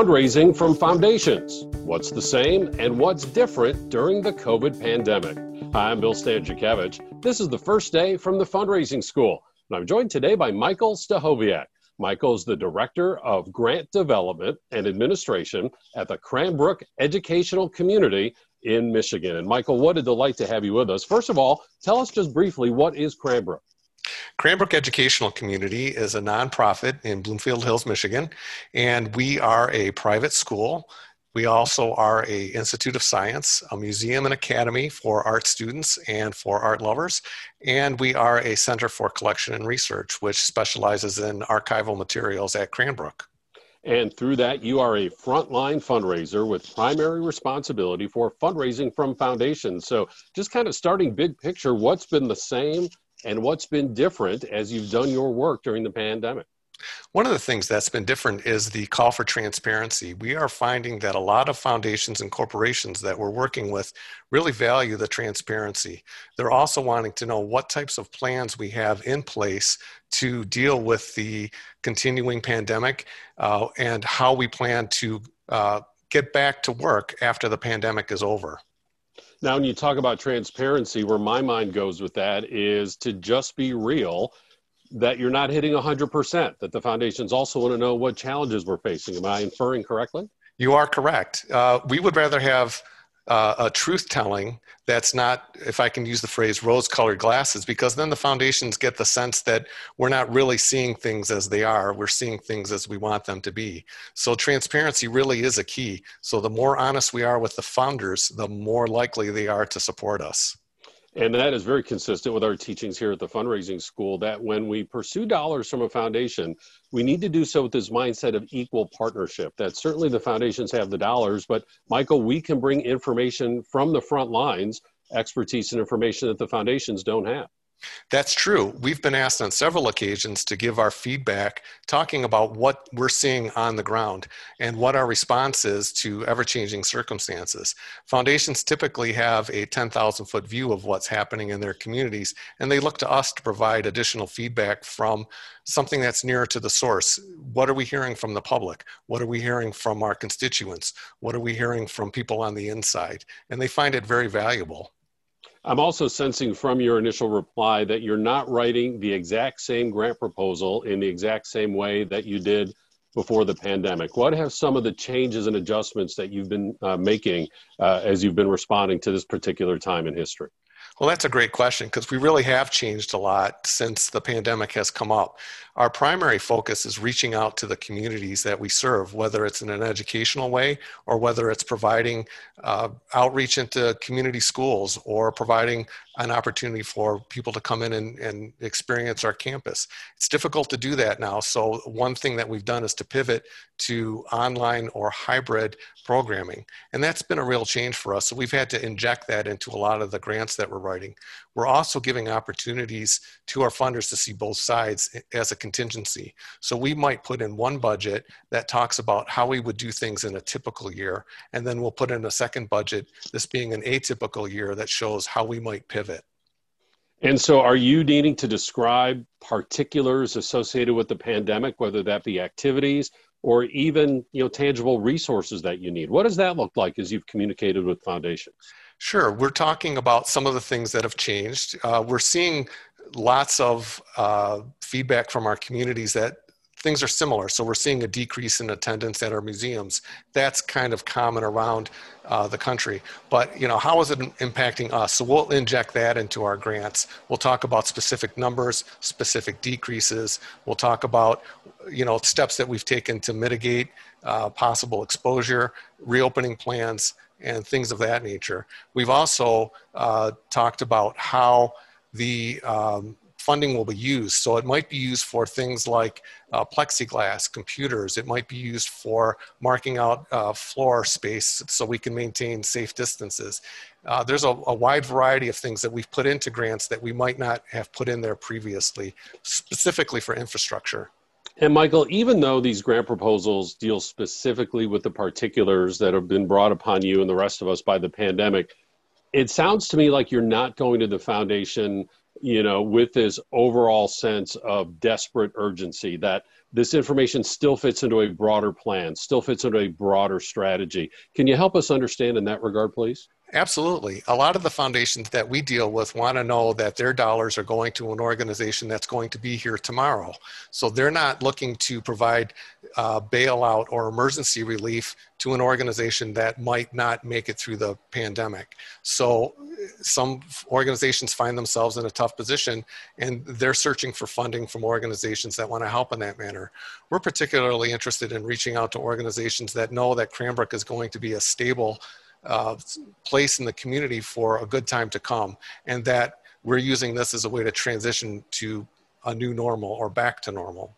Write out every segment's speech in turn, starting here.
Fundraising from foundations. What's the same and what's different during the COVID pandemic? Hi, I'm Bill Stanczykiewicz. This is the first day from the fundraising school, and I'm joined today by Michael Stachowiak. Michael is the Director of Grant Development and Administration at the Cranbrook Educational Community in Michigan. And Michael, what a delight to have you with us. First of all, tell us just briefly what is Cranbrook? Cranbrook Educational Community is a nonprofit in Bloomfield Hills, Michigan, and we are a private school. We also are a Institute of Science, a museum and academy for art students and for art lovers, and we are a center for collection and research, which specializes in archival materials at Cranbrook. And through that, you are a frontline fundraiser with primary responsibility for fundraising from foundations. So, just kind of starting big picture, what's been the same and what's been different as you've done your work during the pandemic? One of the things that's been different is the call for transparency. We are finding that a lot of foundations and corporations that we're working with really value the transparency. They're also wanting to know what types of plans we have in place to deal with the continuing pandemic uh, and how we plan to uh, get back to work after the pandemic is over. Now, when you talk about transparency, where my mind goes with that is to just be real that you're not hitting 100%, that the foundations also want to know what challenges we're facing. Am I inferring correctly? You are correct. Uh, we would rather have uh, a truth telling that's not, if I can use the phrase, rose colored glasses, because then the foundations get the sense that we're not really seeing things as they are. We're seeing things as we want them to be. So transparency really is a key. So the more honest we are with the founders, the more likely they are to support us. And that is very consistent with our teachings here at the fundraising school that when we pursue dollars from a foundation, we need to do so with this mindset of equal partnership. That certainly the foundations have the dollars, but Michael, we can bring information from the front lines, expertise and information that the foundations don't have. That's true. We've been asked on several occasions to give our feedback talking about what we're seeing on the ground and what our response is to ever changing circumstances. Foundations typically have a 10,000 foot view of what's happening in their communities, and they look to us to provide additional feedback from something that's nearer to the source. What are we hearing from the public? What are we hearing from our constituents? What are we hearing from people on the inside? And they find it very valuable. I'm also sensing from your initial reply that you're not writing the exact same grant proposal in the exact same way that you did before the pandemic. What have some of the changes and adjustments that you've been uh, making uh, as you've been responding to this particular time in history? Well, that's a great question because we really have changed a lot since the pandemic has come up. Our primary focus is reaching out to the communities that we serve, whether it's in an educational way or whether it's providing uh, outreach into community schools or providing an opportunity for people to come in and, and experience our campus. It's difficult to do that now. So, one thing that we've done is to pivot to online or hybrid programming. And that's been a real change for us. So, we've had to inject that into a lot of the grants that we're writing. We're also giving opportunities to our funders to see both sides as a contingency. So, we might put in one budget that talks about how we would do things in a typical year, and then we'll put in a second budget, this being an atypical year, that shows how we might pivot and so, are you needing to describe particulars associated with the pandemic, whether that be activities or even you know tangible resources that you need? What does that look like as you've communicated with foundations? Sure, we're talking about some of the things that have changed. Uh, we're seeing lots of uh, feedback from our communities that things are similar. So we're seeing a decrease in attendance at our museums. That's kind of common around uh, the country. But you know, how is it impacting us? So we'll inject that into our grants. We'll talk about specific numbers, specific decreases. We'll talk about you know steps that we've taken to mitigate uh, possible exposure, reopening plans, and things of that nature. We've also uh, talked about how the um, funding will be used. So it might be used for things like uh, plexiglass, computers. It might be used for marking out uh, floor space so we can maintain safe distances. Uh, there's a, a, wide variety of things that we've put into grants that we might not have put in there previously, specifically for infrastructure. And Michael, even though these grant proposals deal specifically with the particulars that have been brought upon you and the rest of us by the pandemic, it sounds to me like you're not going to the foundation you know, with this overall sense of desperate urgency that this information still fits into a broader plan, still fits into a broader strategy. Can you help us understand in that regard, please? Absolutely. A lot of the foundations that we deal with want to know that their dollars are going to an organization that's going to be here tomorrow. So they're not looking to provide uh, bailout or emergency relief to an organization that might not make it through the pandemic. So some organizations find themselves in a tough position and they're searching for funding from organizations that want to help in that manner. We're particularly interested in reaching out to organizations that know that Cranbrook is going to be a stable uh, place in the community for a good time to come, and that we're using this as a way to transition to a new normal or back to normal.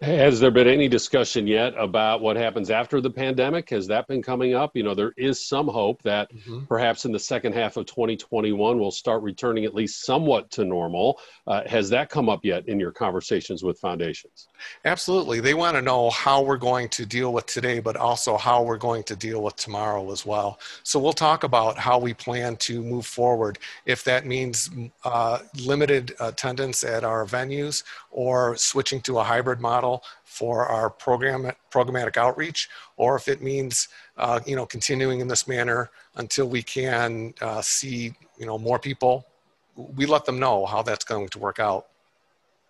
Has there been any discussion yet about what happens after the pandemic? Has that been coming up? You know, there is some hope that mm-hmm. perhaps in the second half of 2021 we'll start returning at least somewhat to normal. Uh, has that come up yet in your conversations with foundations? Absolutely. They want to know how we're going to deal with today, but also how we're going to deal with tomorrow as well. So we'll talk about how we plan to move forward. If that means uh, limited attendance at our venues or switching to a hybrid model for our program programmatic outreach, or if it means uh, you know continuing in this manner until we can uh, see you know more people. We let them know how that's going to work out.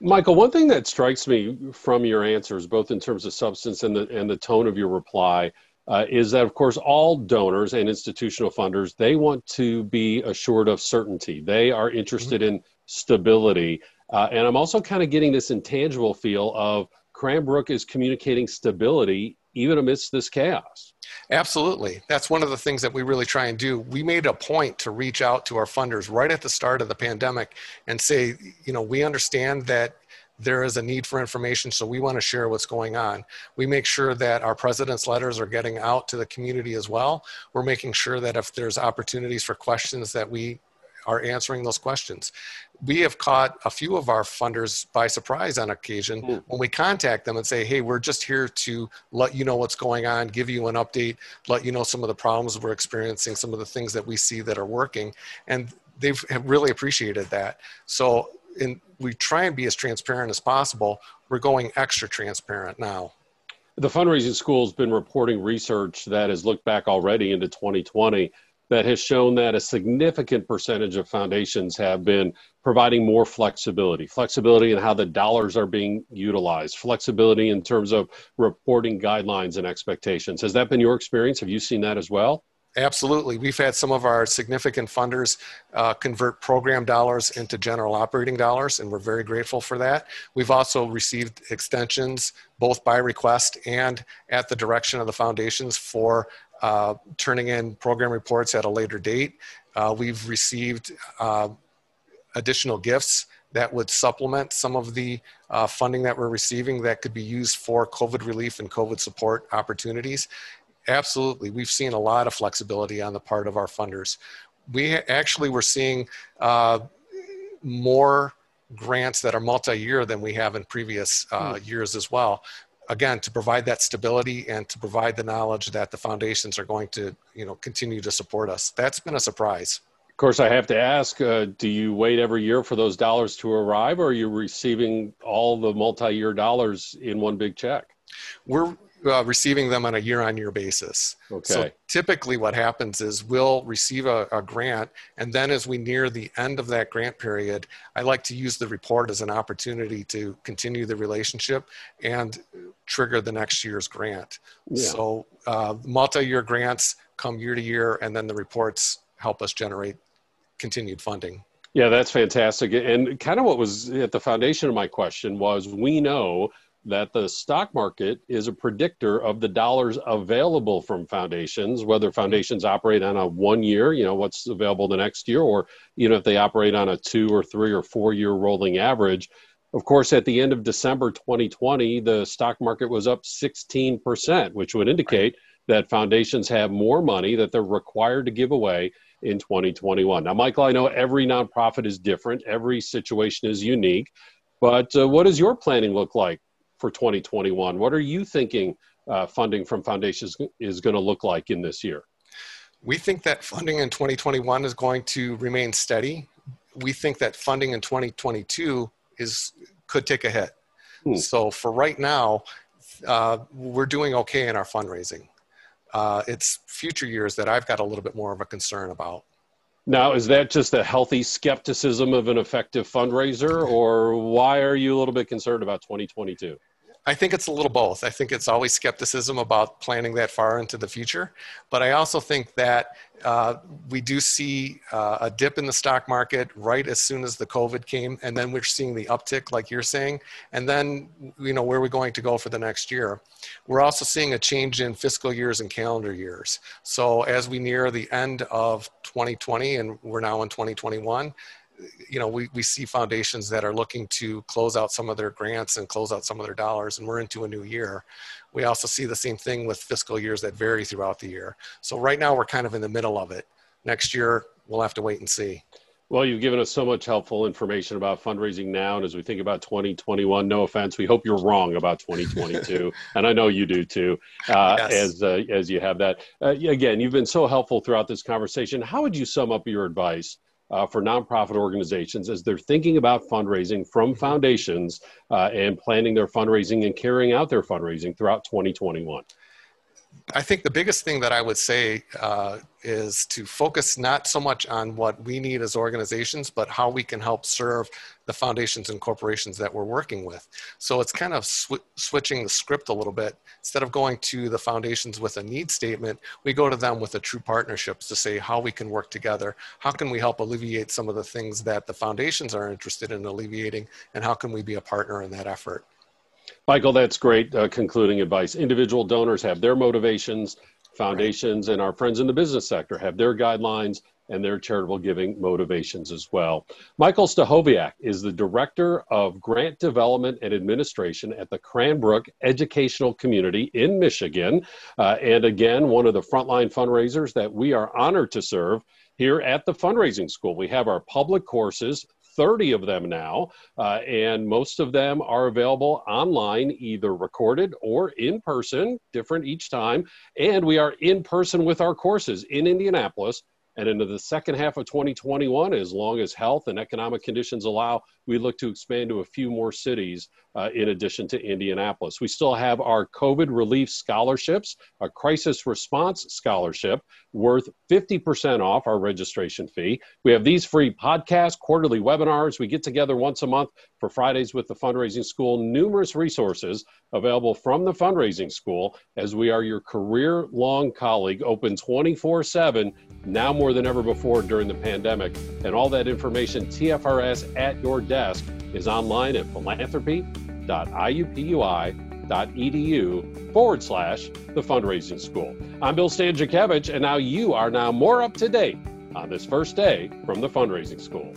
Michael, one thing that strikes me from your answers, both in terms of substance and the and the tone of your reply, uh, is that of course all donors and institutional funders they want to be assured of certainty. They are interested mm-hmm. in stability. Uh, and I'm also kind of getting this intangible feel of Cranbrook is communicating stability even amidst this chaos. Absolutely. That's one of the things that we really try and do. We made a point to reach out to our funders right at the start of the pandemic and say, you know, we understand that there is a need for information, so we want to share what's going on. We make sure that our president's letters are getting out to the community as well. We're making sure that if there's opportunities for questions that we are answering those questions. We have caught a few of our funders by surprise on occasion mm. when we contact them and say, hey, we're just here to let you know what's going on, give you an update, let you know some of the problems we're experiencing, some of the things that we see that are working. And they've really appreciated that. So in, we try and be as transparent as possible. We're going extra transparent now. The fundraising school has been reporting research that has looked back already into 2020 that has shown that a significant percentage of foundations have been providing more flexibility flexibility in how the dollars are being utilized flexibility in terms of reporting guidelines and expectations has that been your experience have you seen that as well Absolutely. We've had some of our significant funders uh, convert program dollars into general operating dollars, and we're very grateful for that. We've also received extensions, both by request and at the direction of the foundations, for uh, turning in program reports at a later date. Uh, we've received uh, additional gifts that would supplement some of the uh, funding that we're receiving that could be used for COVID relief and COVID support opportunities. Absolutely, we've seen a lot of flexibility on the part of our funders. We actually were seeing uh, more grants that are multi-year than we have in previous uh, hmm. years as well again to provide that stability and to provide the knowledge that the foundations are going to you know continue to support us. That's been a surprise. Of course i have to ask uh, do you wait every year for those dollars to arrive or are you receiving all the multi-year dollars in one big check? We're uh, receiving them on a year on year basis. Okay. So typically, what happens is we'll receive a, a, grant, and then as we near the end of that grant period, I like to use the report as an opportunity to continue the relationship and trigger the next year's grant. Yeah. So uh, multi year grants come year to year, and then the reports help us generate continued funding. Yeah, that's fantastic. And kind of what was at the foundation of my question was we know that the stock market is a predictor of the dollars available from foundations, whether foundations operate on a one year, you know, what's available the next year, or, you know, if they operate on a two or three or four year rolling average. Of course, at the end of December 2020, the stock market was up 16%, which would indicate that foundations have more money that they're required to give away in 2021. Now, Michael, I know every nonprofit is different, every situation is unique, but uh, what does your planning look like for 2021. What are you thinking uh, funding from foundations is going to look like in this year? We think that funding in 2021 is going to remain steady. We think that funding in 2022 is could take a hit. Hmm. So for right now, uh, we're doing okay in our fundraising. Uh, it's future years that I've got a little bit more of a concern about. Now, is that just a healthy skepticism of an effective fundraiser, or why are you a little bit concerned about 2022? I think it's a little both. I think it's always skepticism about planning that far into the future. But I also think that uh, we do see uh, a dip in the stock market right as soon as the COVID came. And then we're seeing the uptick, like you're saying. And then, you know, where are we going to go for the next year? We're also seeing a change in fiscal years and calendar years. So as we near the end of 2020 and we're now in 2021, you know, we, we see foundations that are looking to close out some of their grants and close out some of their dollars, and we're into a new year. We also see the same thing with fiscal years that vary throughout the year. So right now we're kind of in the middle of it. Next year, we'll have to wait and see. Well, you've given us so much helpful information about fundraising now. And as we think about 2021, no offense, we hope you're wrong about 2022. and I know you do too, uh, yes. as, uh, as you have that. Uh, again, you've been so helpful throughout this conversation. How would you sum up your advice uh, for nonprofit organizations as they're thinking about fundraising from foundations uh, and planning their fundraising and carrying out their fundraising throughout 2021? I think the biggest thing that I would say uh, is to focus not so much on what we need as organizations, but how we can help serve the foundations and corporations that we're working with. So it's kind of sw- switching the script a little bit. Instead of going to the foundations with a need statement, we go to them with a true partnerships to say how we can work together. How can we help alleviate some of the things that the foundations are interested in alleviating, and how can we be a partner in that effort? Michael, that's great uh, concluding advice. Individual donors have their motivations, foundations, and our friends in the business sector have their guidelines and their charitable giving motivations as well. Michael Stachowiak is the Director of Grant Development and Administration at the Cranbrook Educational Community in Michigan. Uh, and again, one of the frontline fundraisers that we are honored to serve here at the fundraising school. We have our public courses 30 of them now, uh, and most of them are available online, either recorded or in person, different each time. And we are in person with our courses in Indianapolis. And into the second half of 2021, as long as health and economic conditions allow, we look to expand to a few more cities uh, in addition to Indianapolis. We still have our COVID relief scholarships, a crisis response scholarship worth 50% off our registration fee. We have these free podcasts, quarterly webinars. We get together once a month for Fridays with the Fundraising School. Numerous resources available from the Fundraising School as we are your career long colleague, open 24 7, now more than ever before during the pandemic. And all that information, TFRS at your desk is online at philanthropy.iupui.edu forward slash the fundraising school. I'm Bill Stanczykiewicz, and now you are now more up to date on this first day from the fundraising school.